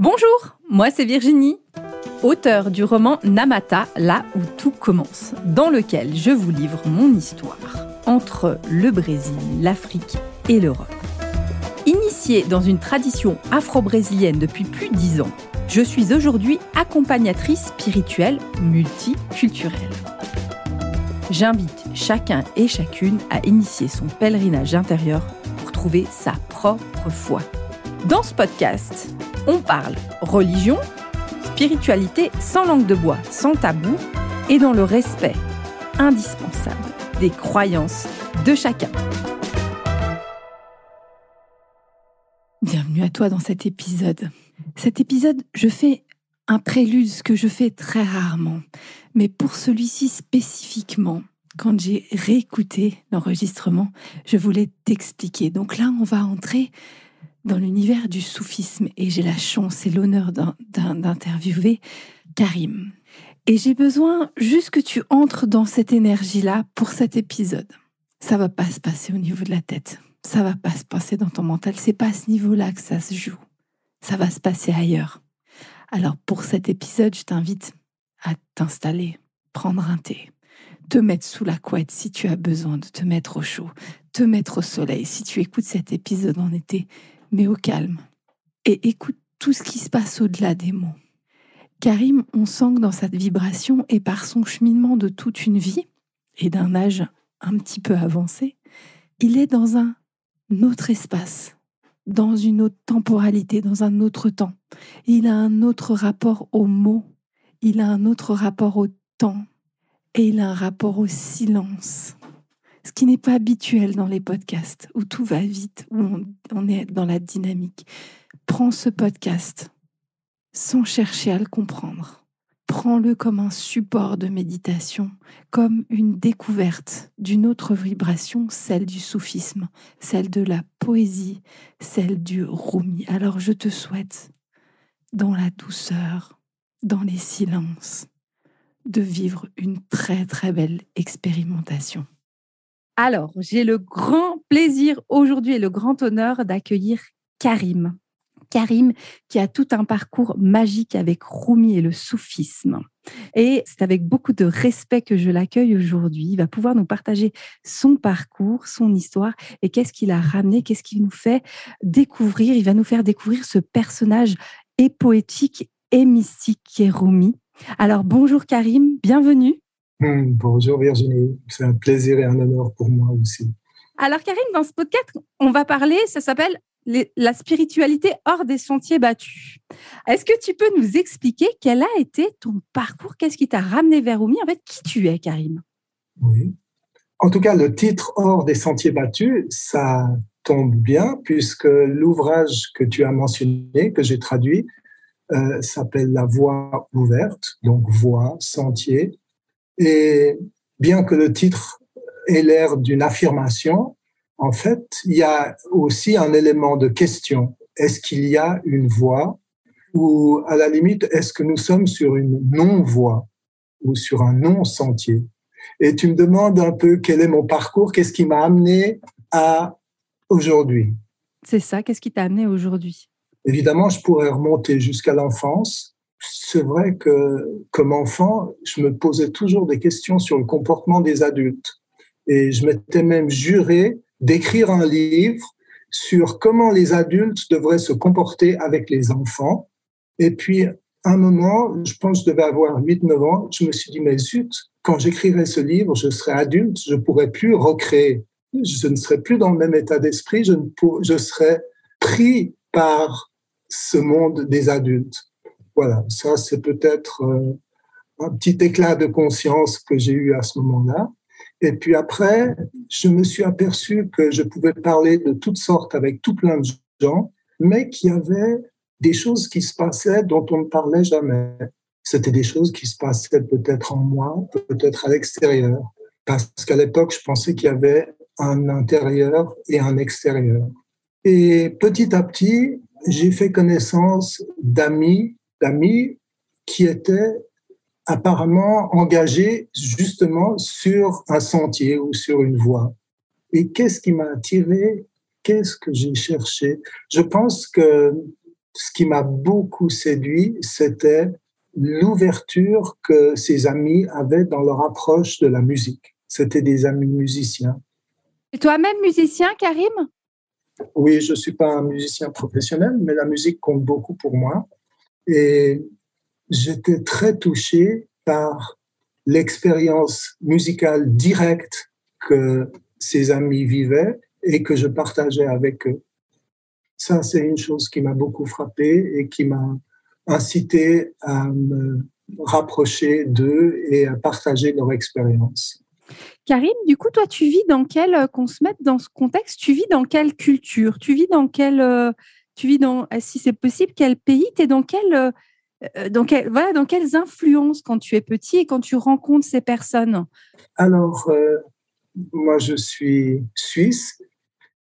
Bonjour, moi c'est Virginie, auteure du roman Namata, là où tout commence, dans lequel je vous livre mon histoire entre le Brésil, l'Afrique et l'Europe. Initiée dans une tradition afro-brésilienne depuis plus de dix ans, je suis aujourd'hui accompagnatrice spirituelle multiculturelle. J'invite chacun et chacune à initier son pèlerinage intérieur pour trouver sa propre foi. Dans ce podcast, on parle religion, spiritualité sans langue de bois, sans tabou et dans le respect indispensable des croyances de chacun. Bienvenue à toi dans cet épisode. Cet épisode, je fais un prélude, que je fais très rarement. Mais pour celui-ci spécifiquement, quand j'ai réécouté l'enregistrement, je voulais t'expliquer. Donc là, on va entrer dans l'univers du soufisme et j'ai la chance et l'honneur d'interviewer Karim. Et j'ai besoin juste que tu entres dans cette énergie-là pour cet épisode. Ça va pas se passer au niveau de la tête. Ça va pas se passer dans ton mental. C'est pas à ce niveau-là que ça se joue. Ça va se passer ailleurs. Alors pour cet épisode, je t'invite à t'installer, prendre un thé, te mettre sous la couette si tu as besoin de te mettre au chaud, te mettre au soleil si tu écoutes cet épisode en été mais au calme. Et écoute tout ce qui se passe au-delà des mots. Karim, on sent que dans cette vibration et par son cheminement de toute une vie et d'un âge un petit peu avancé, il est dans un autre espace, dans une autre temporalité, dans un autre temps. Il a un autre rapport aux mots, il a un autre rapport au temps et il a un rapport au silence ce qui n'est pas habituel dans les podcasts, où tout va vite, où on, est dans la dynamique. Prends ce podcast sans chercher à le comprendre. Prends-le comme un support de méditation, comme une découverte d'une autre vibration, celle du soufisme, celle de la poésie, celle du Rumi. Alors je te souhaite, dans la douceur, dans les silences, de vivre une très très belle expérimentation. Alors, j'ai le grand plaisir aujourd'hui et le grand honneur d'accueillir Karim. Karim qui a tout un parcours magique avec Rumi et le soufisme. Et c'est avec beaucoup de respect que je l'accueille aujourd'hui. Il va pouvoir nous partager son parcours, son histoire et qu'est-ce qu'il a ramené, qu'est-ce qu'il nous fait découvrir. Il va nous faire découvrir ce personnage et poétique et mystique qui est Rumi. Alors bonjour Karim, bienvenue. Hmm, bonjour Virginie, c'est un plaisir et un honneur pour moi aussi. Alors Karine, dans ce podcast, on va parler, ça s'appelle la spiritualité hors des sentiers battus. Est-ce que tu peux nous expliquer quel a été ton parcours? Qu'est-ce qui t'a ramené vers Oumi? En fait, qui tu es, Karim Oui. En tout cas, le titre Hors des sentiers battus, ça tombe bien puisque l'ouvrage que tu as mentionné, que j'ai traduit, euh, s'appelle La Voie ouverte, donc voie, sentier, et bien que le titre ait l'air d'une affirmation, en fait, il y a aussi un élément de question. Est-ce qu'il y a une voie ou à la limite, est-ce que nous sommes sur une non-voie ou sur un non-sentier? Et tu me demandes un peu quel est mon parcours, qu'est-ce qui m'a amené à aujourd'hui? C'est ça, qu'est-ce qui t'a amené aujourd'hui? Évidemment, je pourrais remonter jusqu'à l'enfance c'est vrai que comme enfant, je me posais toujours des questions sur le comportement des adultes. Et je m'étais même juré d'écrire un livre sur comment les adultes devraient se comporter avec les enfants. Et puis, un moment, je pense que je devais avoir 8-9 ans, je me suis dit, mais zut, quand j'écrirai ce livre, je serai adulte, je ne pourrai plus recréer. Je ne serai plus dans le même état d'esprit, je, je serai pris par ce monde des adultes. Voilà, ça c'est peut-être euh, un petit éclat de conscience que j'ai eu à ce moment-là. Et puis après, je me suis aperçu que je pouvais parler de toutes sortes avec tout plein de gens, mais qu'il y avait des choses qui se passaient dont on ne parlait jamais. C'était des choses qui se passaient peut-être en moi, peut-être à l'extérieur. Parce qu'à l'époque, je pensais qu'il y avait un intérieur et un extérieur. Et petit à petit, j'ai fait connaissance d'amis d'amis qui étaient apparemment engagés justement sur un sentier ou sur une voie. Et qu'est-ce qui m'a attiré? Qu'est-ce que j'ai cherché? Je pense que ce qui m'a beaucoup séduit, c'était l'ouverture que ses amis avaient dans leur approche de la musique. C'était des amis musiciens. Et toi-même musicien, Karim? Oui, je ne suis pas un musicien professionnel, mais la musique compte beaucoup pour moi. Et j'étais très touché par l'expérience musicale directe que ses amis vivaient et que je partageais avec eux. Ça, c'est une chose qui m'a beaucoup frappé et qui m'a incité à me rapprocher d'eux et à partager leur expérience. Karim, du coup, toi, tu vis dans quel, euh, qu'on se mette dans ce contexte, tu vis dans quelle culture? Tu vis dans quel, euh, tu vis dans, euh, si c'est possible, quel pays Tu es dans quel, dans quel, voilà, dans quelles influences quand tu es petit et quand tu rencontres ces personnes? Alors, moi, je suis suisse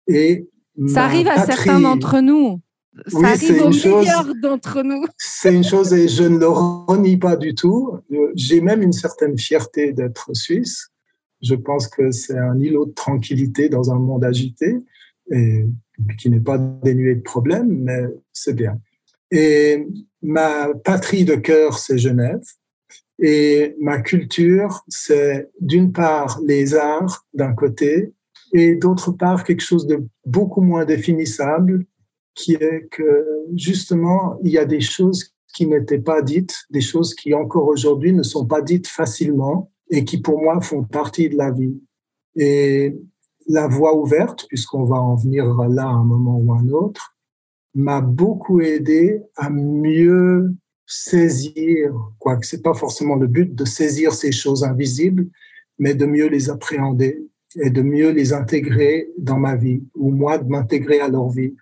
et ça arrive à certains d'entre nous. Ça oui, arrive aux meilleurs d'entre nous. C'est une chose et je ne le renie pas du tout. J'ai même une certaine fierté d'être suisse. Je pense que c'est un îlot de tranquillité dans un monde agité et qui n'est pas dénué de problèmes, mais c'est bien. Et ma patrie de cœur, c'est Genève. Et ma culture, c'est d'une part les arts d'un côté et d'autre part quelque chose de beaucoup moins définissable qui est que justement, il y a des choses qui n'étaient pas dites, des choses qui encore aujourd'hui ne sont pas dites facilement et qui pour moi font partie de la vie. Et la voie ouverte, puisqu'on va en venir là à un moment ou un autre, m'a beaucoup aidé à mieux saisir, quoique c'est pas forcément le but de saisir ces choses invisibles, mais de mieux les appréhender et de mieux les intégrer dans ma vie, ou moi de m'intégrer à leur vie.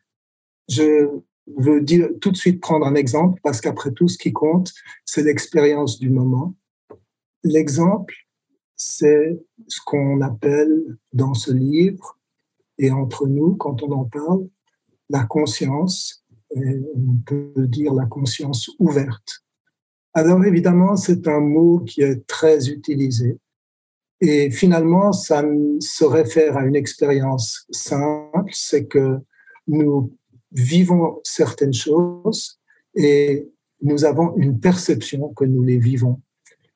Je veux dire tout de suite prendre un exemple parce qu'après tout, ce qui compte, c'est l'expérience du moment. L'exemple, c'est ce qu'on appelle dans ce livre et entre nous, quand on en parle, la conscience, on peut dire la conscience ouverte. Alors évidemment, c'est un mot qui est très utilisé. Et finalement, ça se réfère à une expérience simple, c'est que nous vivons certaines choses et nous avons une perception que nous les vivons.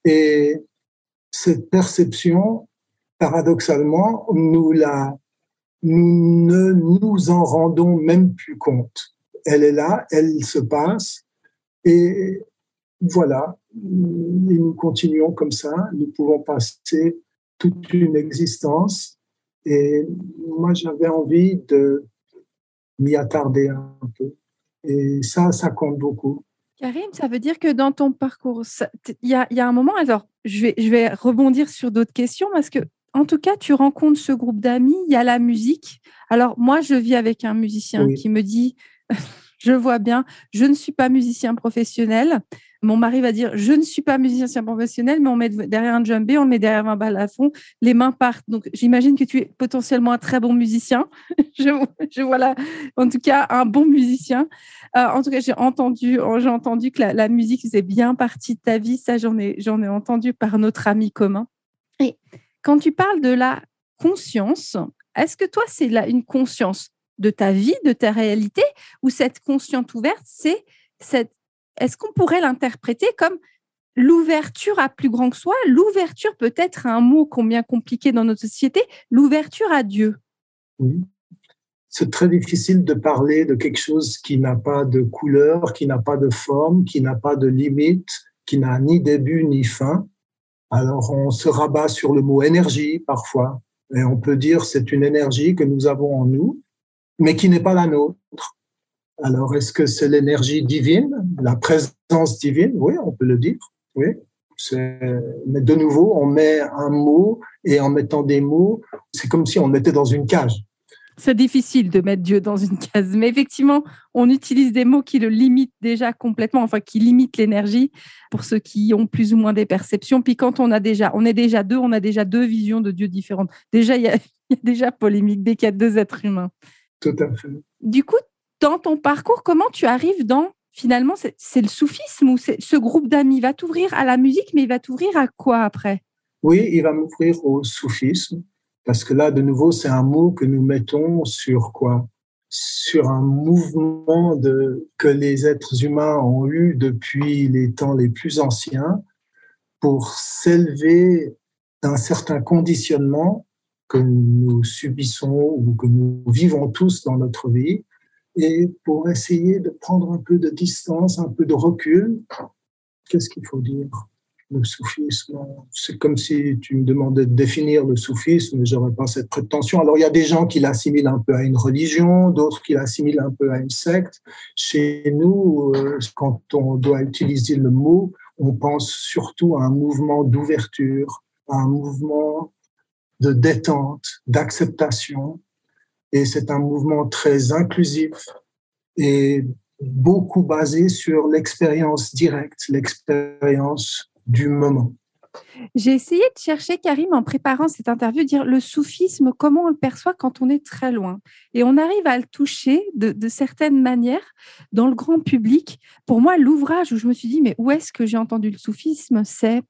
Et cette perception, paradoxalement, nous la, nous ne nous en rendons même plus compte. Elle est là, elle se passe, et voilà, et nous continuons comme ça. Nous pouvons passer toute une existence. Et moi, j'avais envie de m'y attarder un peu. Et ça, ça compte beaucoup. Karim, ça veut dire que dans ton parcours, il y a, y a, un moment, alors je vais, je vais rebondir sur d'autres questions parce que, en tout cas, tu rencontres ce groupe d'amis, il y a la musique. Alors, moi, je vis avec un musicien qui me dit, je vois bien, je ne suis pas musicien professionnel, mon mari va dire Je ne suis pas musicien professionnel, mais on met derrière un djembé, on le met derrière un bal à fond, les mains partent. Donc, j'imagine que tu es potentiellement un très bon musicien. je, vois là, en tout cas, un bon musicien. Euh, en tout cas, j'ai entendu, j'ai entendu que la, musique faisait bien partie de ta vie. Ça, j'en ai, j'en ai entendu par notre ami commun. Et quand tu parles de la conscience, est-ce que toi, c'est là une conscience de ta vie, de ta réalité, ou cette conscience ouverte, c'est cette est-ce qu'on pourrait l'interpréter comme l'ouverture à plus grand que soi, l'ouverture peut-être à un mot combien compliqué dans notre société, l'ouverture à Dieu Oui. C'est très difficile de parler de quelque chose qui n'a pas de couleur, qui n'a pas de forme, qui n'a pas de limite, qui n'a ni début ni fin. Alors on se rabat sur le mot énergie parfois, et on peut dire c'est une énergie que nous avons en nous, mais qui n'est pas la nôtre. Alors, est-ce que c'est l'énergie divine, la présence divine? Oui, on peut le dire. Oui. Mais de nouveau, on met un mot et en mettant des mots, c'est comme si on était dans une cage. C'est difficile de mettre Dieu dans une case, mais effectivement, on utilise des mots qui le limitent déjà complètement, enfin qui limitent l'énergie pour ceux qui ont plus ou moins des perceptions. Puis quand on a déjà, on est déjà deux, on a déjà deux visions de Dieu différentes. Déjà, il y a, il y a déjà polémique dès qu'il y a deux êtres humains. Tout à fait. Du coup, dans ton parcours, comment tu arrives dans finalement c'est le soufisme ou ce groupe d'amis? Va t'ouvrir à la musique, mais il va t'ouvrir à quoi après? Oui, il va m'ouvrir au soufisme parce que là, de nouveau, c'est un mot que nous mettons sur quoi? Sur un mouvement de, que les êtres humains ont eu depuis les temps les plus anciens pour s'élever d'un certain conditionnement que nous subissons ou que nous vivons tous dans notre vie et pour essayer de prendre un peu de distance, un peu de recul. Qu'est-ce qu'il faut dire? Le soufisme. C'est comme si tu me demandais de définir le soufisme, j'aurais pas cette prétention. Alors, il y a des gens qui l'assimilent un peu à une religion, d'autres qui l'assimilent un peu à une secte. Chez nous, euh, quand on doit utiliser le mot, on pense surtout à un mouvement d'ouverture, à un mouvement de détente, d'acceptation. Et c'est un mouvement très inclusif et beaucoup basé sur l'expérience directe, l'expérience du moment. J'ai essayé de chercher, Karim, en préparant cette interview, dire le soufisme, comment on le perçoit quand on est très loin. Et on arrive à le toucher de, certaines manières dans le grand public. Pour moi, l'ouvrage où je me suis dit, mais où est-ce que j'ai entendu le soufisme C'est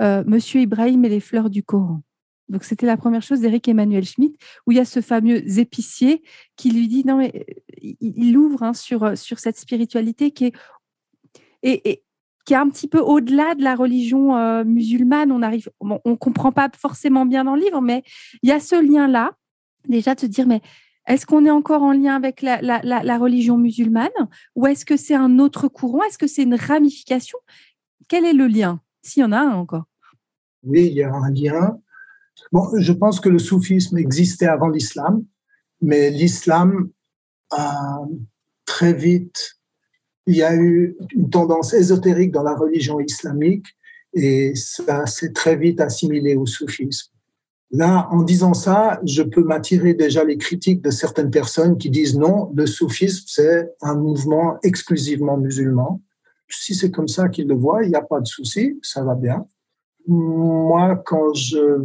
euh, Monsieur Ibrahim et les fleurs du Coran. Donc, c'était la première chose d'Éric Emmanuel Schmitt, où il y a ce fameux épicier qui lui dit, non, mais il ouvre hein, sur, sur cette spiritualité qui est. et, un petit peu au-delà de la religion euh, musulmane. On arrive, on, comprend pas forcément bien dans le livre, mais il y a ce lien-là, déjà de dire, mais est-ce qu'on est encore en lien avec la, la religion musulmane ou est-ce que c'est un autre courant? Est-ce que c'est une ramification? Quel est le lien S'il y en a encore? Oui, il y a un lien. Bon, je pense que le soufisme existait avant l'islam, mais l'islam a très vite il y a eu une tendance ésotérique dans la religion islamique et ça s'est très vite assimilé au soufisme. Là, en disant ça, je peux m'attirer déjà les critiques de certaines personnes qui disent non, le soufisme, c'est un mouvement exclusivement musulman. Si c'est comme ça qu'ils le voient, il n'y a pas de souci, ça va bien. Moi, quand je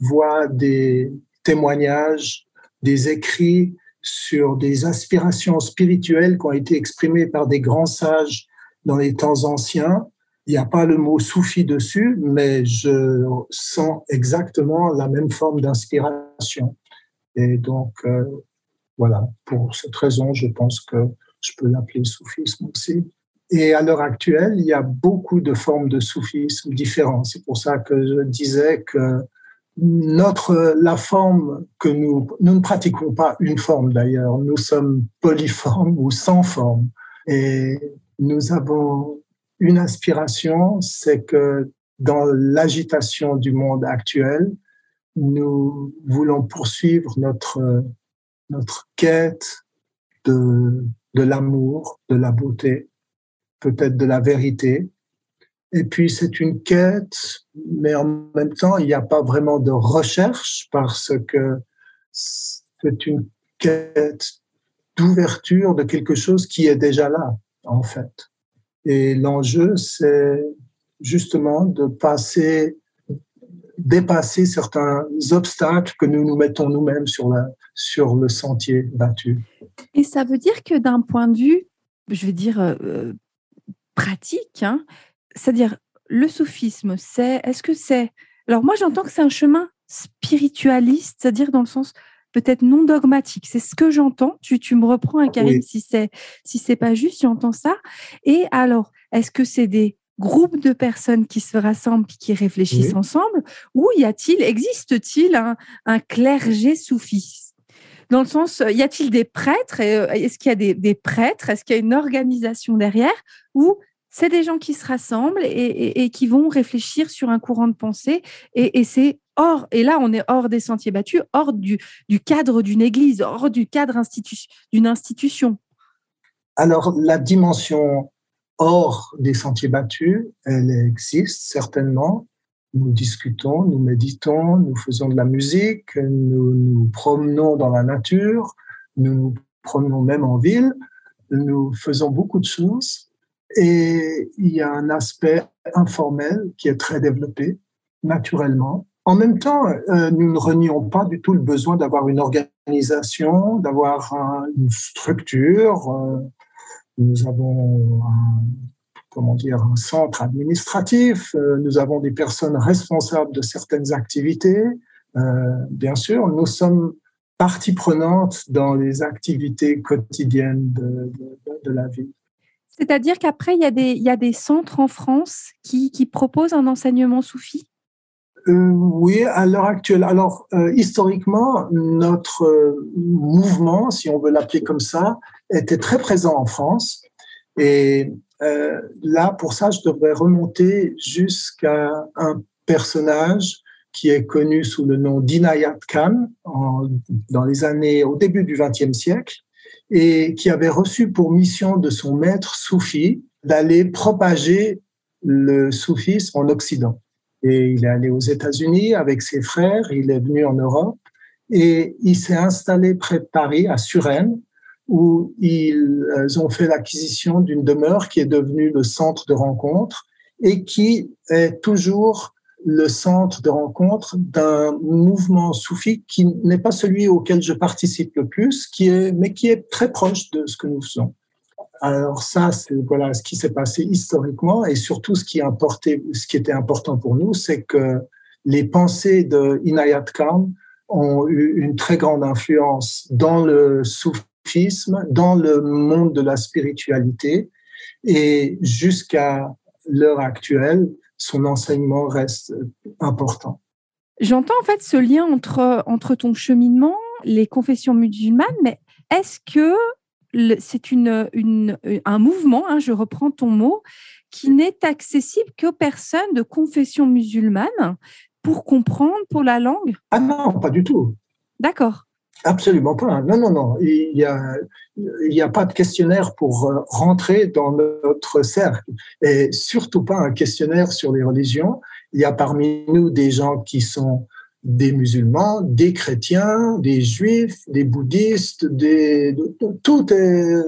vois des témoignages, des écrits sur des aspirations spirituelles qui ont été exprimées par des grands sages dans les temps anciens. Il n'y a pas le mot soufi dessus, mais je sens exactement la même forme d'inspiration. Et donc, euh, voilà, pour cette raison, je pense que je peux l'appeler soufisme aussi. Et à l'heure actuelle, il y a beaucoup de formes de soufisme différentes. C'est pour ça que je disais que notre la forme que nous nous ne pratiquons pas une forme d'ailleurs. Nous sommes polyformes ou sans forme. Et nous avons une inspiration c'est que dans l'agitation du monde actuel nous voulons poursuivre notre notre quête de de l'amour de la beauté peut-être de la vérité et puis c'est une quête, mais en même temps, il n'y a pas vraiment de recherche parce que c'est une quête d'ouverture de quelque chose qui est déjà là, en fait. Et l'enjeu, c'est justement de passer, dépasser certains obstacles que nous nous mettons nous-mêmes sur, sur le sentier battu. Et ça veut dire que d'un point de vue, je vais dire, euh, pratique, hein, c'est-à-dire le soufisme, c'est est-ce que c'est alors moi j'entends que c'est un chemin spiritualiste, c'est-à-dire dans le sens peut-être non dogmatique. C'est ce que j'entends. Tu, tu me reprends un Karim si c'est si c'est pas juste, j'entends ça. Et alors, est-ce que c'est des groupes de personnes qui se rassemblent et qui réfléchissent ensemble ou y a-t-il existe-t-il un, un clergé soufiste? Dans le sens, y a-t-il des prêtres euh, Est-ce qu'il y a des, des prêtres? Est-ce qu'il y a une organisation derrière Ou c'est des gens qui se rassemblent et, qui vont réfléchir sur un courant de pensée. Et, c'est hors, et là on est hors des sentiers battus, hors du, cadre d'une église, hors du cadre d'une institution. Alors la dimension hors des sentiers battus, elle existe certainement. Nous discutons, nous méditons, nous faisons de la musique, nous nous promenons dans la nature, nous nous promenons même en ville, nous faisons beaucoup de choses et il y a un aspect informel qui est très développé naturellement. En même temps, euh, nous ne renions pas du tout le besoin d'avoir une organisation, d'avoir une structure. Euh, nous avons un, comment dire, un centre administratif, euh, nous avons des personnes responsables de certaines activités. bien sûr, nous sommes partie prenante dans les activités quotidiennes de, la vie. C'est-à-dire qu'après, il y, a des, centres en France qui, qui proposent un enseignement soufi? Euh, oui, à l'heure actuelle. Alors, euh, historiquement, notre euh, mouvement, si on veut l'appeler comme ça, était très présent en France. Et là, pour ça, je devrais remonter jusqu'à un personnage qui est connu sous le nom d'Inayat Khan dans les années au début du XXe siècle et qui avait reçu pour mission de son maître soufi d'aller propager le soufisme en Occident. Et il est allé aux États-Unis avec ses frères, il est venu en Europe et il s'est installé près de Paris, à Suresnes, où ils ont fait l'acquisition d'une demeure qui est devenue le centre de rencontre et qui est toujours le centre de rencontre d'un mouvement soufi qui n'est pas celui auquel je participe le plus, qui est, mais qui est très proche de ce que nous faisons. Alors ça, c'est voilà ce qui s'est passé historiquement et surtout ce qui, importait, ce qui était important pour nous, c'est que les pensées de Inayat Khan ont eu une très grande influence dans le soufisme, dans le monde de la spiritualité et jusqu'à l'heure actuelle, son enseignement reste important. J'entends en fait ce lien entre, entre ton cheminement, les confessions musulmanes, mais est-ce que c'est une, une, un mouvement, hein, je reprends ton mot, qui n'est accessible qu'aux personnes de confession musulmane pour comprendre, pour la langue? Ah non, pas du tout. D'accord. Absolument pas. Non, non, non. Il n'y a, il a pas de questionnaire pour euh, rentrer dans notre cercle. Et surtout pas un questionnaire sur les religions. Il y a parmi nous des gens qui sont des musulmans, des chrétiens, des juifs, des bouddhistes, des, tout est,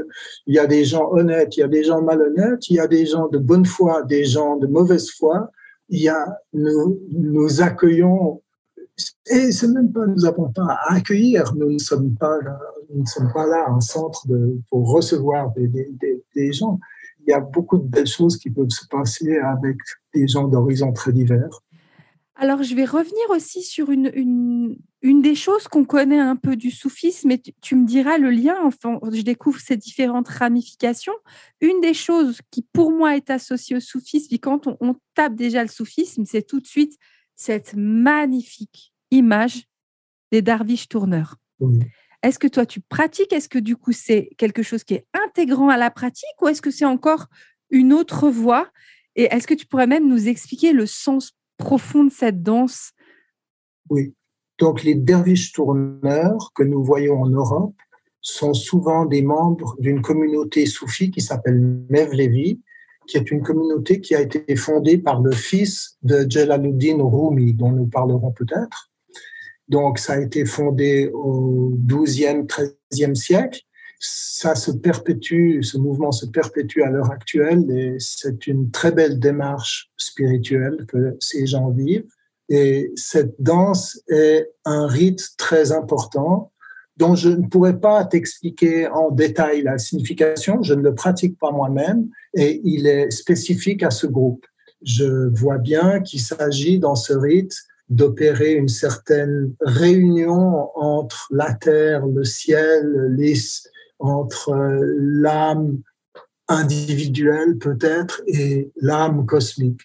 il y a des gens honnêtes, il y a des gens malhonnêtes, il y a des gens de bonne foi, des gens de mauvaise foi. Il y a, nous, nous accueillons, et c'est même pas, nous n'avons pas à accueillir, nous ne sommes pas là, nous ne sommes pas là, un centre pour recevoir des gens. Il y a beaucoup de belles choses qui peuvent se passer avec des gens d'horizons très divers. Alors, je vais revenir aussi sur une, une, des choses qu'on connaît un peu du soufisme, et tu, me diras le lien, enfin, je découvre ces différentes ramifications. Une des choses qui, pour moi, est associée au soufisme, et quand on, tape déjà le soufisme, c'est tout de suite cette magnifique image des darvish tourneurs. Est-ce que toi, tu pratiques? Est-ce que du coup, c'est quelque chose qui est intégrant à la pratique? Ou est-ce que c'est encore une autre voie? Et est-ce que tu pourrais même nous expliquer le sens profonde cette danse? Oui. Donc les derviches tourneurs que nous voyons en Europe sont souvent des membres d'une communauté soufie qui s'appelle Mevlevi, qui est une communauté qui a été fondée par le fils de Jalaluddin Rumi, dont nous parlerons peut-être. Donc, ça a été fondé au XIIe, XIIIe siècle. Ça se perpétue, ce mouvement se perpétue à l'heure actuelle et c'est une très belle démarche spirituelle que ces gens vivent. Et cette danse est un rite très important dont je ne pourrais pas t'expliquer en détail la signification. Je ne le pratique pas moi-même et il est spécifique à ce groupe. Je vois bien qu'il s'agit dans ce rite d'opérer une certaine réunion entre la terre, le ciel, les, entre euh, l'âme individuelle peut-être et l'âme cosmique.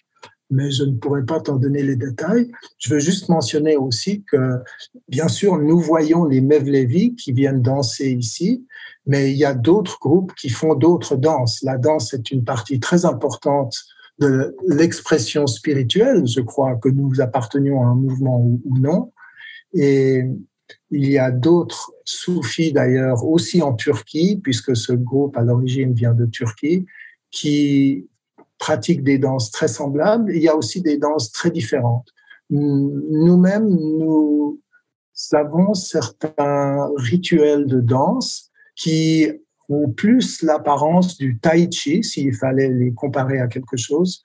Mais je ne pourrais pas t'en donner les détails. Je veux juste mentionner aussi que, bien sûr, nous voyons les Mevlevi qui viennent danser ici, mais il y a d'autres groupes qui font d'autres danses. La danse est une partie très importante l'expression spirituelle. Je crois que nous appartenions à un mouvement ou, non. Et il y a d'autres soufis d'ailleurs aussi en Turquie, puisque ce groupe à l'origine vient de Turquie, qui pratiquent des danses très semblables. Il y a aussi des danses très différentes. Nous-mêmes, nous avons certains rituels de danse qui plus l'apparence du tai chi, s'il fallait les comparer à quelque chose,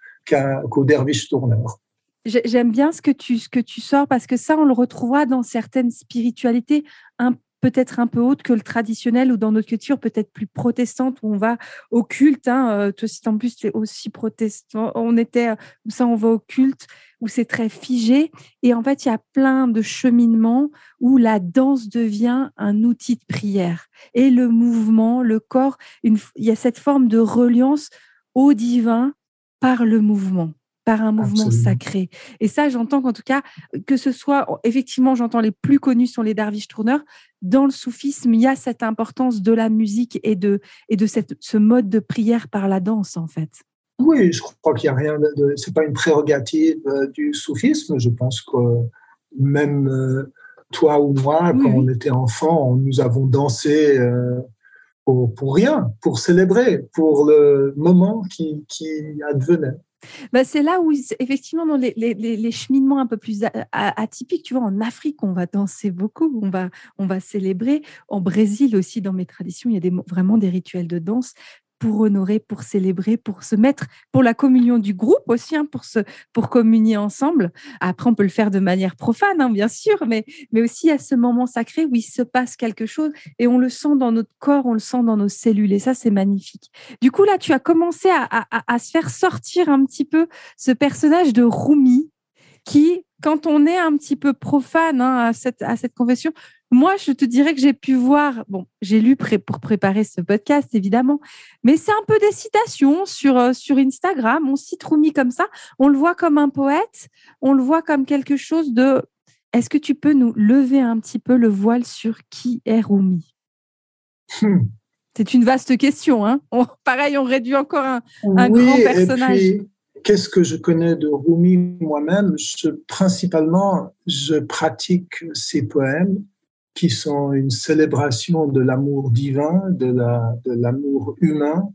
qu'au derviche tourneur. J'aime bien ce que, tu, que tu sors parce que ça, on le retrouvera dans certaines spiritualités un peut-être un peu autre que le traditionnel ou dans notre culture peut-être plus protestante où on va au culte. Hein, euh, toi, si en plus tu es aussi protestant, on était où ça, on va au culte où c'est très figé. Et en fait, il y a plein de cheminements où la danse devient un outil de prière et le mouvement, le corps. il y a cette forme de reliance au divin par le mouvement par un mouvement sacré. Et ça, j'entends qu'en tout cas, que ce soit, effectivement, j'entends les plus connus sont les derviches tourneurs. Dans le soufisme, il y a cette importance de la musique et de, et de cette, ce mode de prière par la danse, en fait. Oui, je crois qu'il n'y a rien de. C'est pas une prérogative euh, du soufisme. Je pense que même euh, toi ou moi, quand on était enfant, nous avons dansé euh, pour, pour, rien, pour célébrer, pour le moment qui, qui advenait. Bah, c'est là où, effectivement, dans les, cheminements un peu plus atypiques, tu vois, en Afrique, on va danser beaucoup, on va, célébrer. En Brésil aussi, dans mes traditions, il y a vraiment des rituels de danse pour honorer, pour célébrer, pour se mettre, pour la communion du groupe aussi, hein, pour, se, pour communier ensemble. Après, on peut le faire de manière profane, hein, bien sûr, mais, mais aussi à ce moment sacré où il se passe quelque chose et on le sent dans notre corps, on le sent dans nos cellules. Et ça, c'est magnifique. Du coup, là, tu as commencé à, à, se faire sortir un petit peu ce personnage de Rumi qui, quand on est un petit peu profane hein, à, cette, à cette confession, moi, je te dirais que j'ai pu voir, bon, j'ai lu pour préparer ce podcast, évidemment, mais c'est un peu des citations sur, euh, sur Instagram. On cite Rumi comme ça. On le voit comme un poète, on le voit comme quelque chose de. Est-ce que tu peux nous lever un petit peu le voile sur qui est Rumi? Hmm. C'est une vaste question. Hein pareil, on réduit encore un, un grand personnage. Qu'est-ce que je connais de Rumi moi-même? Principalement, je pratique ses poèmes qui sont une célébration de l'amour divin, de l'amour la, de humain.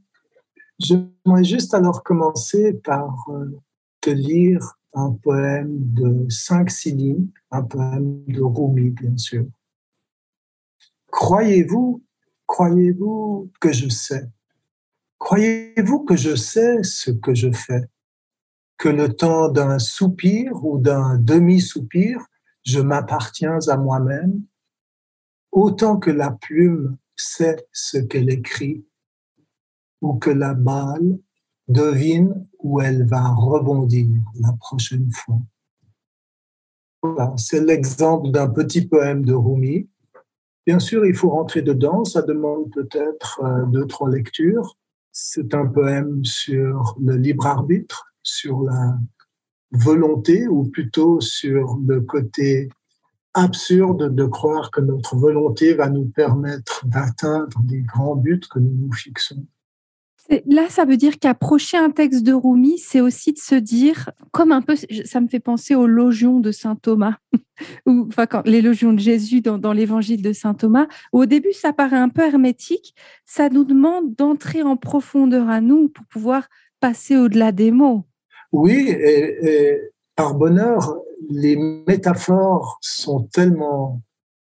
J'aimerais juste alors commencer par euh, te lire un poème de cinq lignes, un poème de Rumi, bien sûr. Croyez-vous, croyez-vous que je sais? Croyez-vous que je sais ce que je fais? Que le temps d'un soupir ou d'un demi-soupir, je m'appartiens à moi-même? Autant que la plume sait ce qu'elle écrit ou que la balle devine où elle va rebondir la prochaine fois. Voilà, c'est l'exemple d'un petit poème de Rumi. Bien sûr, il faut rentrer dedans, ça demande peut-être euh, deux, trois lectures. C'est un poème sur le libre arbitre, sur la volonté, ou plutôt sur le côté absurde de croire que notre volonté va nous permettre d'atteindre des grands buts que nous nous fixons. Là, ça veut dire qu'approcher un texte de Rumi, c'est aussi de se dire, comme un peu, ça me fait penser aux logions de saint Thomas, ou enfin quand, les logions de Jésus dans, dans l'évangile de saint Thomas. Au début, ça paraît un peu hermétique. Ça nous demande d'entrer en profondeur à nous pour pouvoir passer au-delà des mots. Oui, et par bonheur, les métaphores sont tellement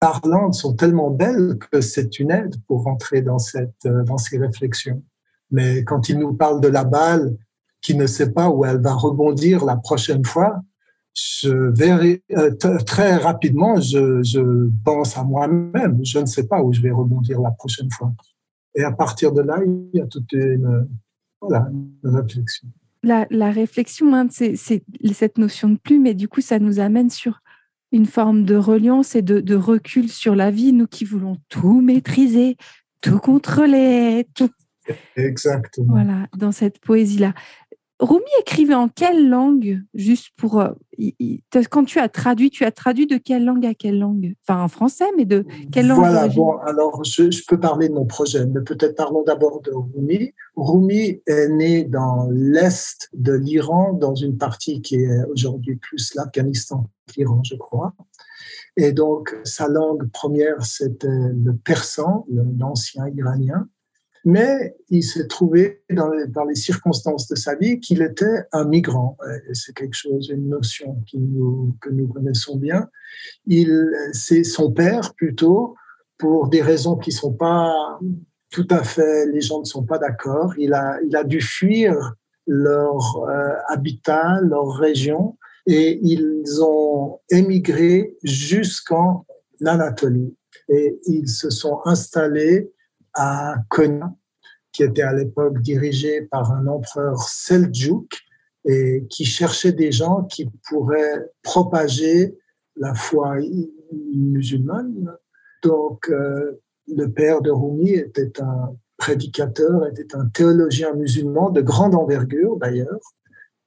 parlantes, sont tellement belles que c'est une aide pour rentrer dans, cette, euh, dans ces réflexions. Mais quand il nous parle de la balle qui ne sait pas où elle va rebondir la prochaine fois, euh, très rapidement, je, je pense à moi-même. Je ne sais pas où je vais rebondir la prochaine fois. Et à partir de là, il y a toute une, voilà, une réflexion la, réflexion, hein, c'est cette notion de plume, et du coup, ça nous amène sur une forme de reliance et de, recul sur la vie, nous qui voulons tout maîtriser, tout contrôler, tout. Exactement. Voilà, dans cette poésie-là. Rumi écrivait en quelle langue Juste pour. Euh, quand tu as traduit, tu as traduit de quelle langue à quelle langue? Enfin, en français, mais de quelle langue Voilà, bon, alors je, je, peux parler de mon projet, mais peut-être parlons d'abord de Rumi. Rumi est né dans l'est de l'Iran, dans une partie qui est aujourd'hui plus l'Afghanistan l'Iran, je crois. Et donc, sa langue première, c'était le persan, l'ancien iranien mais il s'est trouvé dans les, circonstances de sa vie qu'il était un migrant. C'est quelque chose, une notion que nous connaissons bien. C'est son père plutôt, pour des raisons qui sont pas tout à fait, les gens ne sont pas d'accord. Il a, il a dû fuir leur euh, habitat, leur région, et ils ont émigré jusqu'en Anatolie. Et ils se sont installés à Konya, qui était à l'époque dirigé par un empereur Seljuk et qui cherchait des gens qui pourraient propager la foi musulmane. Donc, euh, le père de Rumi était un prédicateur, était un théologien musulman de grande envergure d'ailleurs,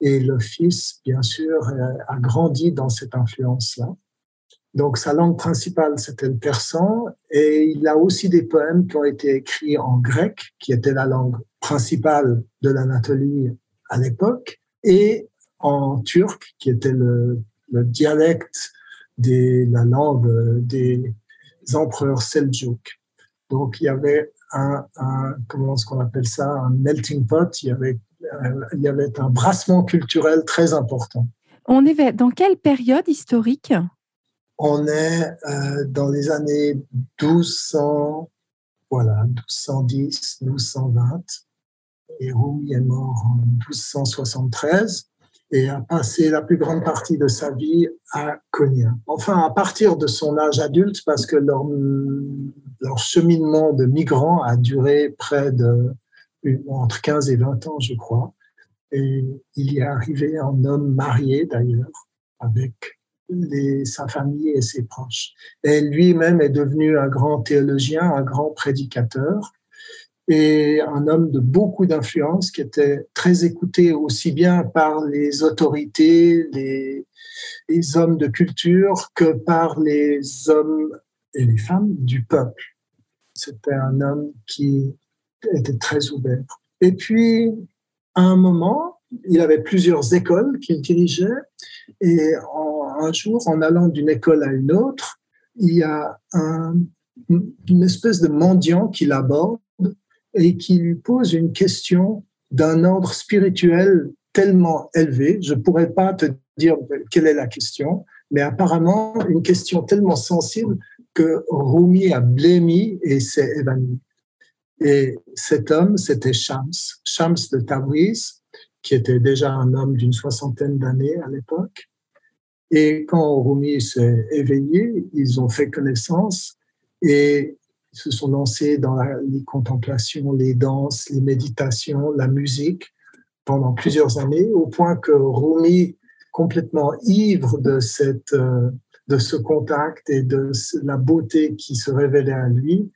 et le fils, bien sûr, a grandi dans cette influence-là. Donc sa langue principale, c'était le persan, et il a aussi des poèmes qui ont été écrits en grec, qui était la langue principale de l'Anatolie à l'époque, et en turc, qui était le, dialecte de la langue des empereurs seldjouk. Donc il y avait un, comment est-ce qu'on appelle ça, un melting pot, il y avait, il y avait un brassement culturel très important. On est dans quelle période historique? On est euh, dans les années 1200, voilà, 1210, 1220. Et est mort en 1273 et a passé la plus grande partie de sa vie à Konya. Enfin, à partir de son âge adulte, parce que leur, leur cheminement de migrants a duré près de entre 15 et 20 ans, je crois. Et il y est arrivé en homme marié d'ailleurs, avec sa famille et ses proches. Et lui-même est devenu un grand théologien, un grand prédicateur et un homme de beaucoup d'influence qui était très écouté aussi bien par les autorités, les, hommes de culture que par les hommes et les femmes du peuple. C'était un homme qui était très ouvert. Et puis, à un moment, il avait plusieurs écoles qu'il dirigeait et un jour, en allant d'une école à une autre, il y a une espèce de mendiant qui l'aborde et qui lui pose une question d'un ordre spirituel tellement élevé. Je ne pourrais pas te dire quelle est la question, mais apparemment une question tellement sensible que Rumi a blémi et s'est évanoui. Et cet homme, c'était Shams, Shams de Tabriz, qui était déjà un homme d'une soixantaine d'années à l'époque. Et quand Rumi s'est éveillé, ils ont fait connaissance et se sont lancés dans les contemplations, les danses, les méditations, la musique pendant plusieurs années, au point que Rumi, complètement ivre de, cette, de ce contact et de la beauté qui se révélait à lui,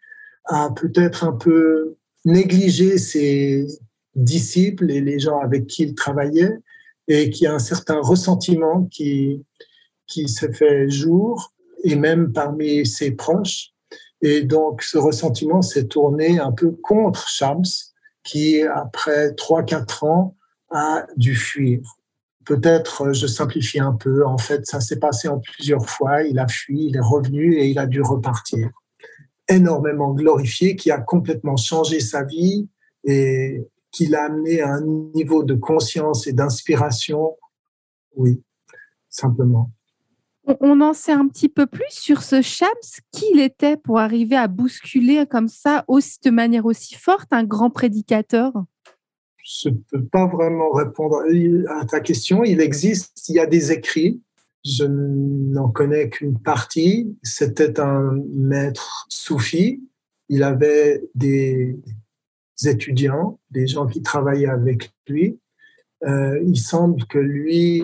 a peut-être un peu négligé ses, disciples et les gens avec qui il travaillait et qui a un certain ressentiment qui, qui s'est fait jour et même parmi ses proches. Et donc, ce ressentiment s'est tourné un peu contre Shams, qui, après trois, quatre ans, a dû fuir. Peut-être, je simplifie un peu, en fait, ça s'est passé en plusieurs fois. Il a fui, il est revenu et il a dû repartir. Énormément glorifié, qui a complètement changé sa vie et qui l'a amené à un niveau de conscience et d'inspiration Oui, simplement. On en sait un petit peu plus sur ce Shams, qui il était pour arriver à bousculer comme ça, aussi, de manière aussi forte, un grand prédicateur? Je ne peux pas vraiment répondre à ta question. Il existe, il y a des écrits. Je n'en connais qu'une partie. C'était un maître soufi. Il avait des, étudiants, des gens qui travaillaient avec lui. Euh, il semble que lui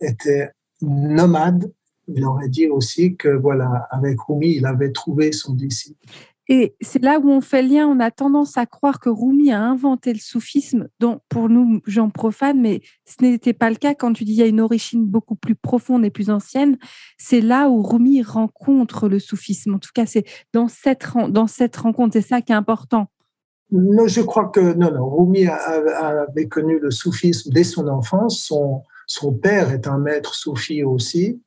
était nomade. Il aurait dit aussi que voilà, avec Rumi, il avait trouvé son disciple. Et c'est là où on fait lien. On a tendance à croire que Rumi a inventé le soufisme, dont pour nous, gens profanes, mais ce n'était pas le cas quand tu dis qu'il y a une origine beaucoup plus profonde et plus ancienne. C'est là où Rumi rencontre le soufisme. En tout cas, c'est dans cette, dans cette rencontre. C'est ça qui est important. Non, je crois que non, non. Rumi avait connu le soufisme dès son enfance. Son, son père est un maître soufi aussi,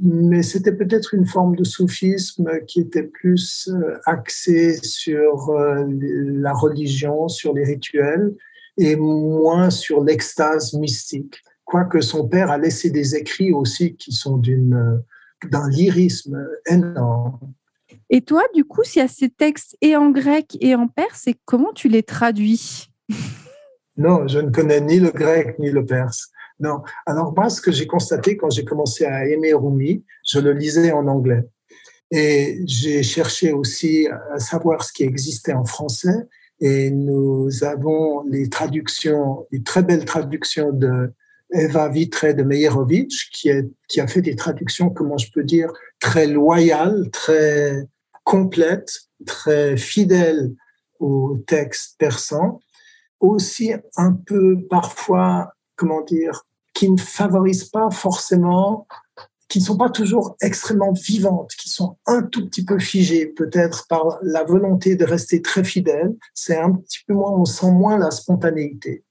mais c'était peut-être une forme de soufisme qui était plus euh, axée sur euh, la religion, sur les rituels, et moins sur l'extase mystique. Quoique son père a laissé des écrits aussi qui sont d'une d'un lyrisme énorme. Et toi, du coup, s'il y a ces textes et en grec et en perse, et comment tu les traduis? Non, je ne connais ni le grec ni le perse. Non. Alors moi, ce que j'ai constaté quand j'ai commencé à aimer Rumi, je le lisais en anglais. Et j'ai cherché aussi à savoir ce qui existait en français. Et nous avons les traductions, les très belles traductions de Eva Vitré de Meyerovitch, qui, qui a fait des traductions, comment je peux dire, très loyales, très complètes, très fidèles au texte persan. Aussi un peu parfois, comment dire, qui ne favorisent pas forcément qui ne sont pas toujours extrêmement vivantes, qui sont un tout petit peu figées, peut-être par la volonté de rester très fidèle. C'est un petit peu moins, on sent moins la spontanéité.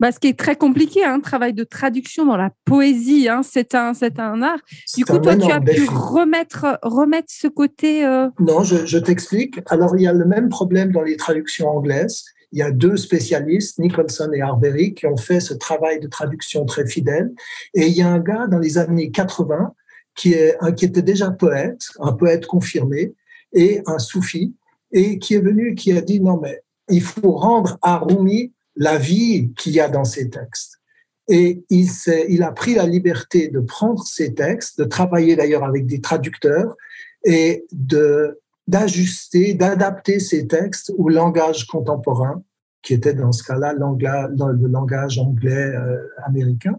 Bah, ce qui est très compliqué, un hein, travail de traduction dans la poésie, hein, c'est un, c'est un art. Du coup, toi, tu as pu remettre, remettre ce côté. Euh, non, je, je t'explique. Alors, il y a le même problème dans les traductions anglaises. Il y a deux spécialistes, Nicholson et Arbery, qui ont fait ce travail de traduction très fidèle. Et il y a un gars dans les années 80 qui, est, qui était déjà poète, un poète confirmé, et un soufi, et qui est venu, qui a dit non mais il faut rendre à Rumi la vie qu'il y a dans ses textes. Et il, a pris la liberté de prendre ces textes, de travailler d'ailleurs avec des traducteurs et d'ajuster, d'adapter ces textes au langage contemporain, qui était dans ce cas-là le langage anglais euh, américain.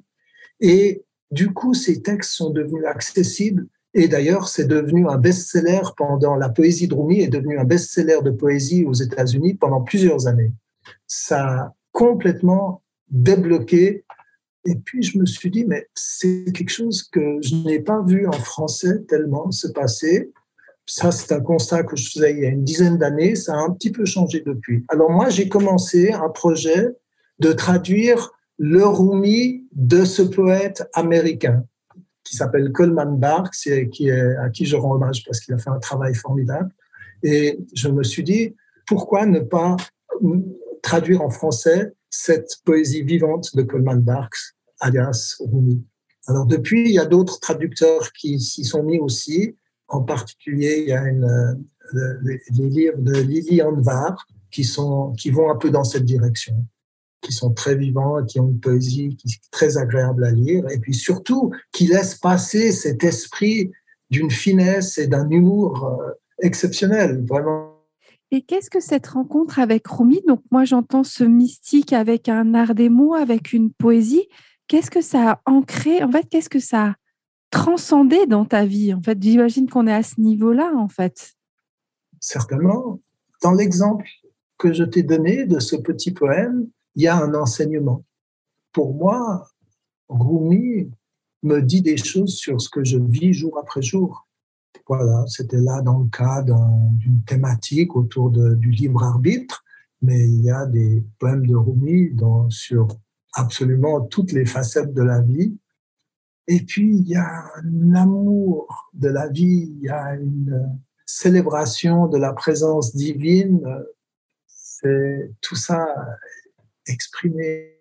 Et du coup, ces textes sont devenus accessibles. Et d'ailleurs, c'est devenu un best-seller pendant la poésie de Rumi est devenu un best-seller de poésie aux États-Unis pendant plusieurs années. Ça complètement débloqué. Et puis, je me suis dit, mais c'est quelque chose que je n'ai pas vu en français tellement se passer. Ça, c'est un constat que je faisais il y a une dizaine d'années. Ça a un petit peu changé depuis. Alors, moi, j'ai commencé un projet de traduire le Rumi de ce poète américain qui s'appelle Coleman Barks, qui est, à qui je rends hommage parce qu'il a fait un travail formidable. Et je me suis dit, pourquoi ne pas traduire en français cette poésie vivante de Coleman Barks, alias Rumi Alors depuis, il y a d'autres traducteurs qui s'y sont mis aussi. En particulier, il y a une, les, livres de Lily Anvar qui, sont, qui vont un peu dans cette direction qui sont très vivants, qui ont une poésie qui est très agréable à lire, et puis surtout qui laissent passer cet esprit d'une finesse et d'un humour euh, exceptionnel, vraiment. Et qu'est-ce que cette rencontre avec Rumi Donc moi j'entends ce mystique avec un art des mots, avec une poésie. Qu'est-ce que ça a ancré En fait, qu'est-ce que ça a transcendé dans ta vie En fait, j'imagine qu'on est à ce niveau-là, en fait. Certainement. Dans l'exemple que je t'ai donné de ce petit poème, il y a un enseignement. Pour moi, Rumi me dit des choses sur ce que je vis jour après jour. Voilà, c'était là dans le cadre d'une thématique autour du libre arbitre, mais il y a des poèmes de Rumi sur absolument toutes les facettes de la vie. Et puis, il y a un amour de la vie, il y a une célébration de la présence divine. C'est tout ça exprimer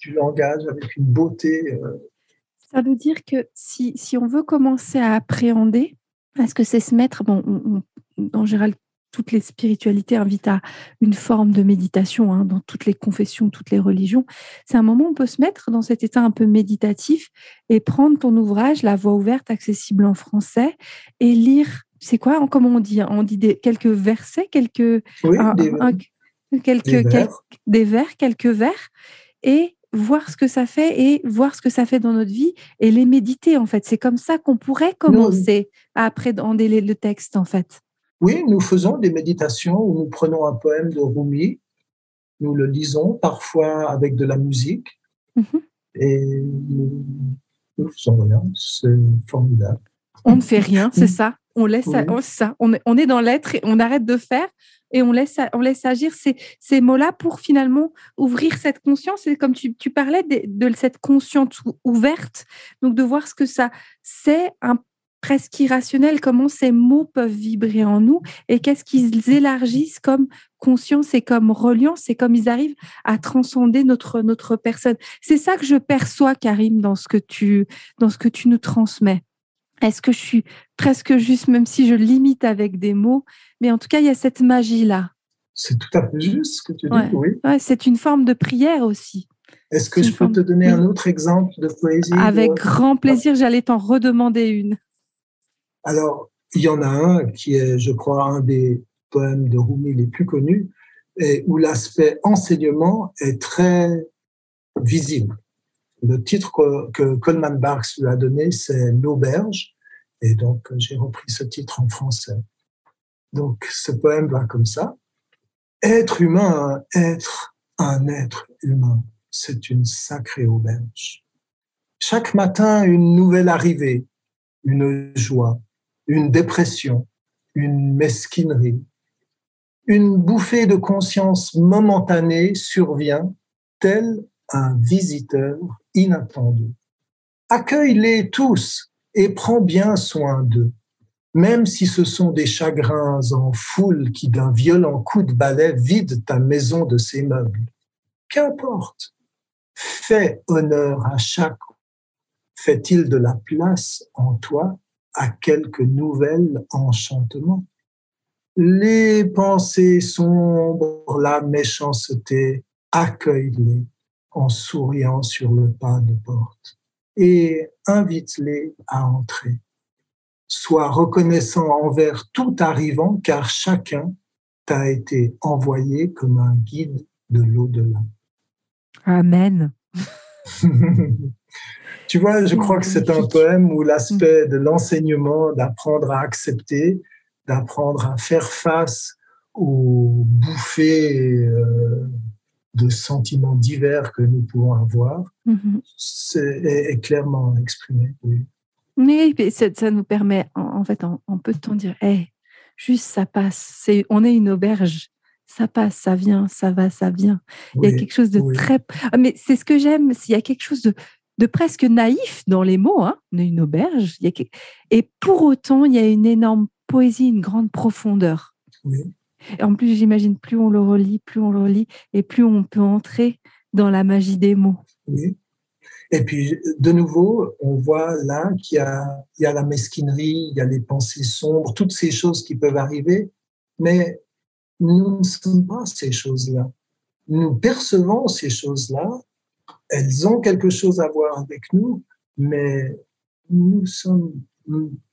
du langage avec une beauté. Euh. Ça veut dire que si, si, on veut commencer à appréhender, est-ce que c'est se mettre, bon, en général, toutes les spiritualités invitent à une forme de méditation hein, dans toutes les confessions, toutes les religions. C'est un moment où on peut se mettre dans cet état un peu méditatif et prendre ton ouvrage, La Voix ouverte, accessible en français, et lire. C'est quoi Comment on dit On dit des, quelques versets, quelques quelques, des vers. Quelques, des vers, quelques vers, et voir ce que ça fait et voir ce que ça fait dans notre vie et les méditer en fait. C'est comme ça qu'on pourrait commencer à appréhender le texte en fait. Oui, nous faisons des méditations où nous prenons un poème de Rumi, nous le lisons parfois avec de la musique mhm. et nous, nous faisons rien. C'est formidable. On ne fait rien, c'est ça? On laisse ça. On, on est dans l'être et on arrête de faire et on laisse, on laisse agir ces, ces mots-là pour finalement ouvrir cette conscience. Et comme tu, tu parlais de, cette conscience ouverte, donc de voir ce que ça c'est un presque irrationnel, comment ces mots peuvent vibrer en nous et qu'est-ce qu'ils élargissent comme conscience et comme reliance et comme ils arrivent à transcender notre, notre personne. C'est ça que je perçois, Karim, dans ce que tu, dans ce que tu nous transmets. Est-ce que je suis presque juste, même si je limite avec des mots, mais en tout cas, il y a cette magie-là. C'est tout à fait juste ce que tu dis, oui. c'est une forme de prière aussi. Est-ce que je peux te donner un autre exemple de poésie Avec grand plaisir, j'allais t'en redemander une. Alors, il y en a un qui est, je crois, un des poèmes de Rumi les plus connus, et où l'aspect enseignement est très visible. Le titre que, Coleman Barks lui a donné, c'est L'auberge, et donc j'ai repris ce titre en français. Donc ce poème va comme ça. Être humain, être un être humain, c'est une sacrée auberge. Chaque matin, une nouvelle arrivée, une joie, une dépression, une mesquinerie. Une bouffée de conscience momentanée survient, tel un visiteur inattendu. Accueille-les tous et prends bien soin d'eux même si ce sont des chagrins en foule qui d'un violent coup de balai vident ta maison de ses meubles. Qu'importe. Fais honneur à chaque. Fait-il de la place en toi à quelque nouvel enchantement? Les pensées sombres, la méchanceté, accueille-les en souriant sur le pas de porte et invite-les à entrer sois reconnaissant envers tout arrivant, car chacun t'a été envoyé comme un guide de l'au-delà. Amen. tu vois, je crois que c'est un poème où l'aspect de l'enseignement, d'apprendre à accepter, d'apprendre à faire face aux bouffées euh, de sentiments divers que nous pouvons avoir, mm-hmm. est, est, clairement exprimé. Oui. Mais ça, nous permet, en, fait, en, peu de temps, dire hey, juste ça passe. On est une auberge. Ça passe, ça vient, ça va, ça vient. il y a quelque chose de très. Ah, mais c'est ce que j'aime. Il y a quelque chose de, de presque naïf dans les mots. Hein. On est une auberge. Il y a Et pour autant, il y a une énorme poésie, une grande profondeur. Et en plus, j'imagine, plus on le relit, plus on le relit, et plus on peut entrer dans la magie des mots. Et puis, de nouveau, on voit là qu'il y a, y a la mesquinerie, il y a les pensées sombres, toutes ces choses qui peuvent arriver, mais nous ne sommes pas ces choses-là. Nous percevons ces choses-là, elles ont quelque chose à voir avec nous, mais nous sommes,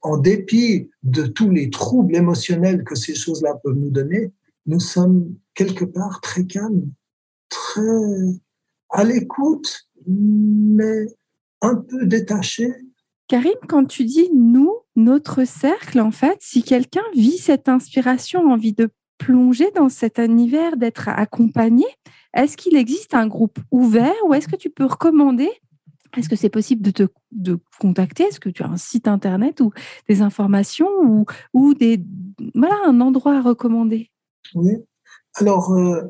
en dépit de tous les troubles émotionnels que ces choses-là peuvent nous donner, nous sommes quelque part très calmes, très à l'écoute mais un peu détaché. Karim, quand tu dis nous, notre cercle, en fait, si quelqu'un vit cette inspiration, envie de plonger dans cet univers, d'être accompagné, est-ce qu'il existe un groupe ouvert ou est-ce que tu peux recommander Est-ce que c'est possible de te de contacter? Est-ce que tu as un site internet ou des informations ou, ou des, voilà, un endroit à recommander? Oui. Alors, euh,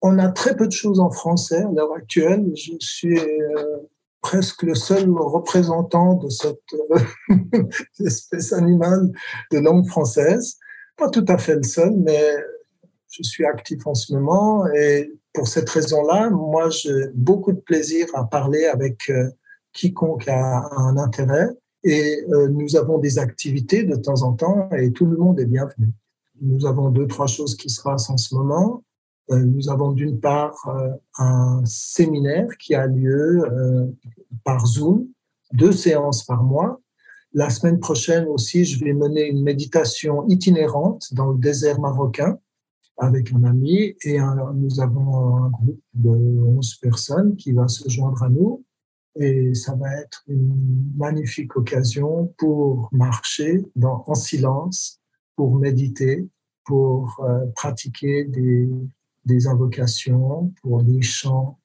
on a très peu de choses en français à l'heure actuelle. Je suis euh, presque le seul représentant de cette euh, espèce animale de langue française. Pas tout à fait le seul, mais je suis actif en ce moment et pour cette raison-là, moi, j'ai beaucoup de plaisir à parler avec euh, quiconque a un intérêt et nous avons des activités de temps en temps et tout le monde est bienvenu. Nous avons deux, trois choses qui se passent en ce moment. Euh, nous avons d'une part euh, un séminaire qui a lieu euh, par Zoom, deux séances par mois. La semaine prochaine aussi, je vais mener une méditation itinérante dans le désert marocain avec un ami et nous avons un groupe de 11 personnes qui va se joindre à nous et ça va être une magnifique occasion pour marcher en silence, pour méditer, pour pratiquer des, des invocations, pour les chants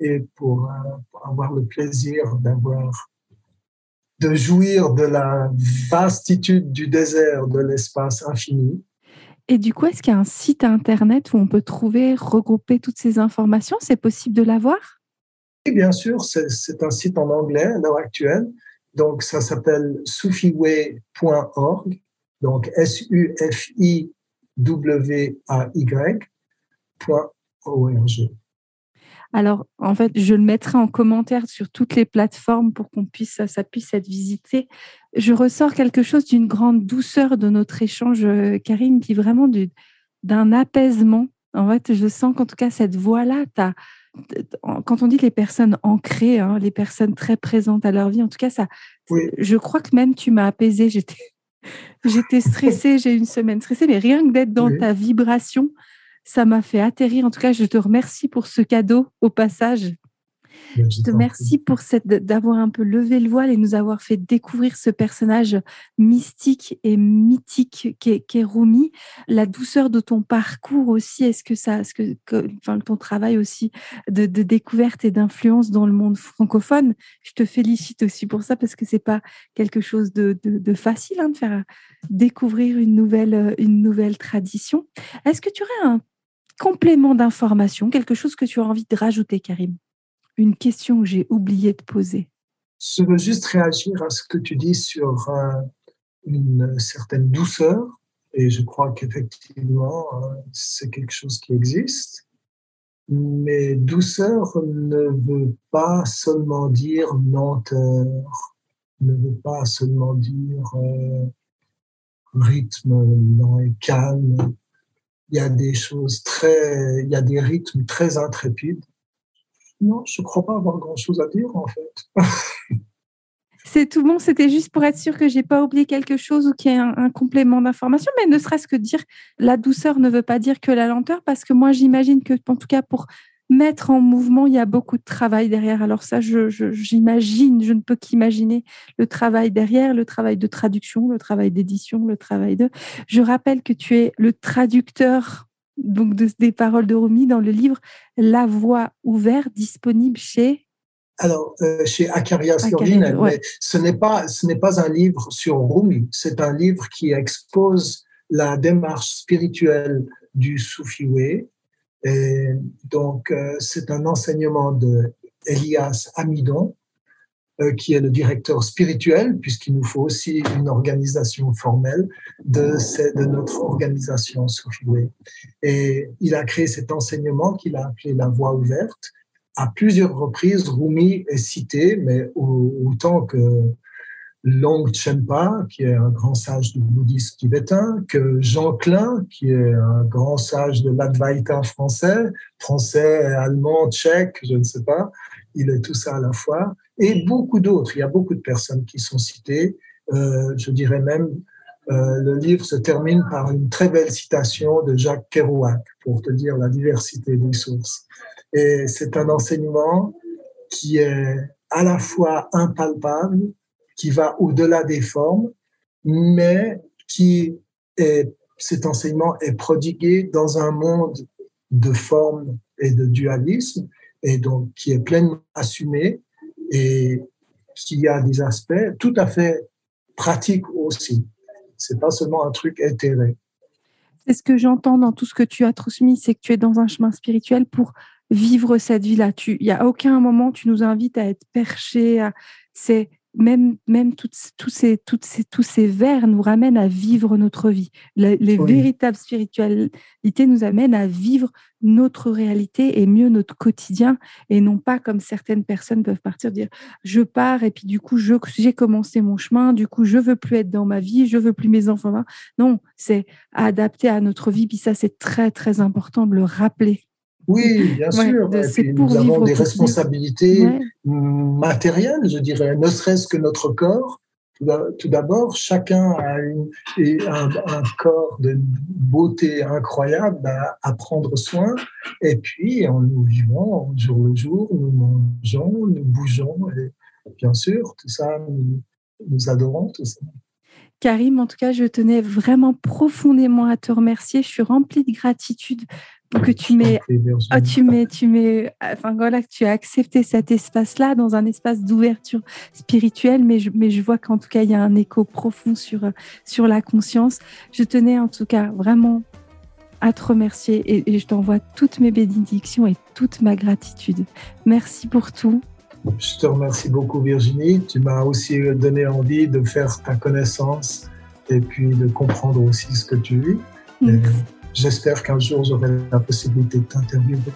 et pour, euh, avoir le plaisir d'avoir de jouir de la vastitude du désert, de l'espace infini. Et du coup, est-ce qu'il y a un site internet où on peut trouver, regrouper toutes ces informations? C'est possible de l'avoir? Oui, bien sûr. C'est un site en anglais à l'heure actuelle. Donc, ça s'appelle sufiway.org. Donc, S-U-F-I-W-A-Y. Alors, en fait, je le mettrai en commentaire sur toutes les plateformes pour qu'on puisse, ça puisse être visité. Je ressors quelque chose d'une grande douceur de notre échange, euh, Karim, puis vraiment d'un apaisement. En fait, je sens qu'en tout cas, cette voix-là, quand on dit les personnes ancrées, hein, les personnes très présentes à leur vie, en tout cas, ça, je crois que même tu m'as apaisé. J'étais J'étais stressée, j'ai une semaine stressée, mais rien que d'être dans ta vibration, ça m'a fait atterrir. En tout cas, je te remercie pour ce cadeau au passage. Je te remercie pour cette d'avoir un peu levé le voile et nous avoir fait découvrir ce personnage mystique et mythique qu'est est Rumi. La douceur de ton parcours aussi, est-ce que ça, ce que, enfin, ton travail aussi de, découverte et d'influence dans le monde francophone, je te félicite aussi pour ça parce que c'est pas quelque chose de, facile hein, de faire découvrir une nouvelle, une nouvelle tradition. Est-ce que tu aurais un complément d'information, quelque chose que tu as envie de rajouter, Karim? Une question que j'ai oublié de poser. Je veux juste réagir à ce que tu dis sur euh, une certaine douceur, et je crois qu'effectivement, euh, c'est quelque chose qui existe. Mais douceur ne veut pas seulement dire lenteur, ne veut pas seulement dire euh, rythme lent et calme. Il y a des choses très, il y a des rythmes très intrépides non, je ne crois pas avoir grand-chose à dire en fait. C'est tout bon, c'était juste pour être sûr que j'ai pas oublié quelque chose ou qu'il y ait un, complément d'information, mais ne serait-ce que dire la douceur ne veut pas dire que la lenteur, parce que moi j'imagine que, en tout cas, pour mettre en mouvement, il y a beaucoup de travail derrière. Alors ça, j'imagine, je, je, ne peux qu'imaginer le travail derrière, le travail de traduction, le travail d'édition, le travail de... Je rappelle que tu es le traducteur donc des paroles de Rumi dans le livre La Voix ouverte, disponible chez alors, euh, chez Acarias Lorine, mais ce n'est pas, ce n'est pas un livre sur Rumi, c'est un livre qui expose la démarche spirituelle du Soufioué. Et donc, euh, c'est un enseignement de Elias Amidon, euh, qui est le directeur spirituel, puisqu'il nous faut aussi une organisation formelle de, de notre organisation Soufoué. Et il a créé cet enseignement qu'il a appelé la voie ouverte. À plusieurs reprises, Rumi est cité, mais autant que Long Chenpa, qui est un grand sage du bouddhisme tibétain, que Jean Klein, qui est un grand sage de l'Advaita français, français, allemand, tchèque, je ne sais pas, il est tout ça à la fois, et beaucoup d'autres. Il y a beaucoup de personnes qui sont citées. Euh, je dirais même, euh, le livre se termine par une très belle citation de Jacques Kerouac pour te dire la diversité des sources. Et c'est un enseignement qui est à la fois impalpable, qui va au-delà des formes, mais qui est, cet enseignement est prodigué dans un monde de formes et de dualisme, et donc qui est pleinement assumé et qui a des aspects tout à fait pratiques aussi. C'est pas seulement un truc éthéré. C'est ce que j'entends dans tout ce que tu as transmis, c'est que tu es dans un chemin spirituel pour vivre cette vie-là. Il n'y a aucun moment tu nous invites à être perché. C'est même, même toutes, tous, ces, toutes ces, tous ces vers nous ramènent à vivre notre vie. les véritables spiritualités nous amènent à vivre notre réalité et mieux notre quotidien et non pas comme certaines personnes peuvent partir dire je pars et puis du coup j'ai commencé mon chemin du coup je veux plus être dans ma vie je veux plus mes enfants non c'est adapté à notre vie puis ça c'est très très important de le rappeler oui, bien sûr. nous avons des responsabilités matérielles, je dirais, ne serait-ce que notre corps. Tout d'abord, chacun a un, corps de beauté incroyable à, prendre soin. Et puis, nous vivons jour le jour, nous mangeons, nous bougeons. Et bien sûr, tout ça, nous, nous adorons tout ça. Karim, en tout cas, je tenais vraiment profondément à te remercier. Je suis remplie de gratitude que tu mets, ah, tu mets, tu mets, enfin voilà, que tu as accepté cet espace-là dans un espace d'ouverture spirituelle, mais je, mais je vois qu'en tout cas il y a un écho profond sur sur la conscience. Je tenais en tout cas vraiment à te remercier et, et je t'envoie toutes mes bénédictions et toute ma gratitude. Merci pour tout. Je te remercie beaucoup Virginie. Tu m'as aussi donné envie de faire ta connaissance et puis de comprendre aussi ce que tu vis. J'espère qu'un jour, j'aurai la possibilité de t'interviewer.